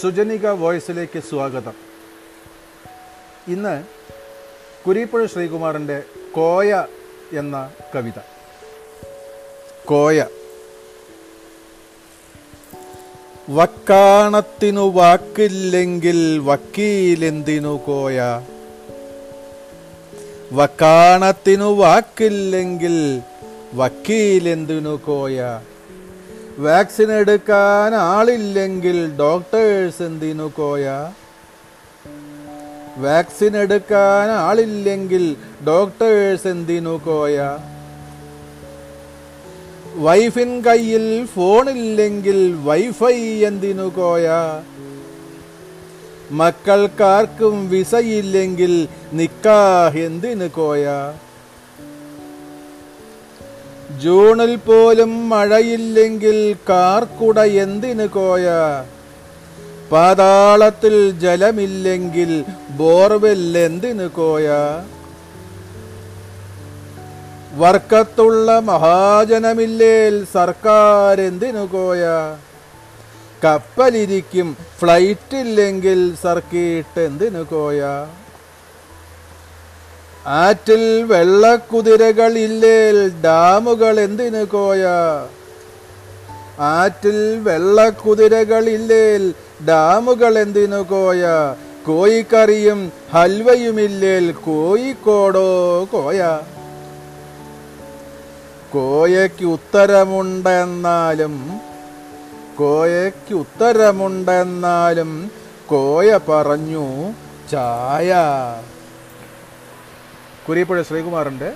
സുജനിക വോയിസിലേക്ക് സ്വാഗതം. ഇന്ന് കുരീപ്പുഴ ശ്രീകുമാറിന്റെ കോയ എന്ന കവിത. കോയ. വക്കാണത്തിനു വാക്കില്ലെങ്കിൽ വക്കീലെന്തിനു കോയ? വക്കാണത്തിനു വാക്കില്ലെങ്കിൽ വക്കീലെന്തിനു കോയ? വാക്സിൻ എടുക്കാൻ ആളില്ലെങ്കിൽ ഡോക്ടേഴ്സ് എന്തിനു കോയ? വാക്സിൻ എടുക്കാൻ ആളില്ലെങ്കിൽ ഡോക്ടേഴ്സ് എന്തിനു കോയ? വൈഫിൻ കയ്യിൽ ഫോണില്ലെങ്കിൽ വൈഫൈ എന്തിനു കോയ? മക്കൾക്കാർക്കും വിസയില്ലെങ്കിൽ നിക്കാഹ് എന്തിനു കോയ? ജൂണിൽ പോലും മഴയില്ലെങ്കിൽ കാർക്കുട എന്തിനു കോയ? പാതാളത്തിൽ ജലമില്ലെങ്കിൽ ബോർവെൽ എന്തിനു കോയ? വർക്കത്തുള്ള മഹാജനമില്ലേൽ സർക്കാർ എന്തിനു കോയ? കപ്പലിരിക്കും ഫ്ലൈറ്റില്ലെങ്കിൽ സർക്കിട്ട് എന്തിനു കോയ? ആറ്റിൽ വെള്ളക്കുതിരകൾ ഇല്ലേൽ ഡാമുകൾ എന്തിനു കോയ? ആറ്റിൽ വെള്ളക്കുതിരകൾ ഇല്ലേൽ ഡാമുകൾ എന്തിനു കോയ? കോയിക്കറിയും ഹൽവയുമില്ലേൽ കോയിക്കോടോ കോയ? കോയയ്ക്ക് ഉത്തരമുണ്ടെന്നാലും കോയയ്ക്ക് ഉത്തരമുണ്ടെന്നാലും കോയ പറഞ്ഞു ചായ. കുരിപ്പുഴ ശ്രീകുമാറിന്റെ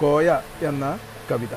കോയ എന്ന കവിത.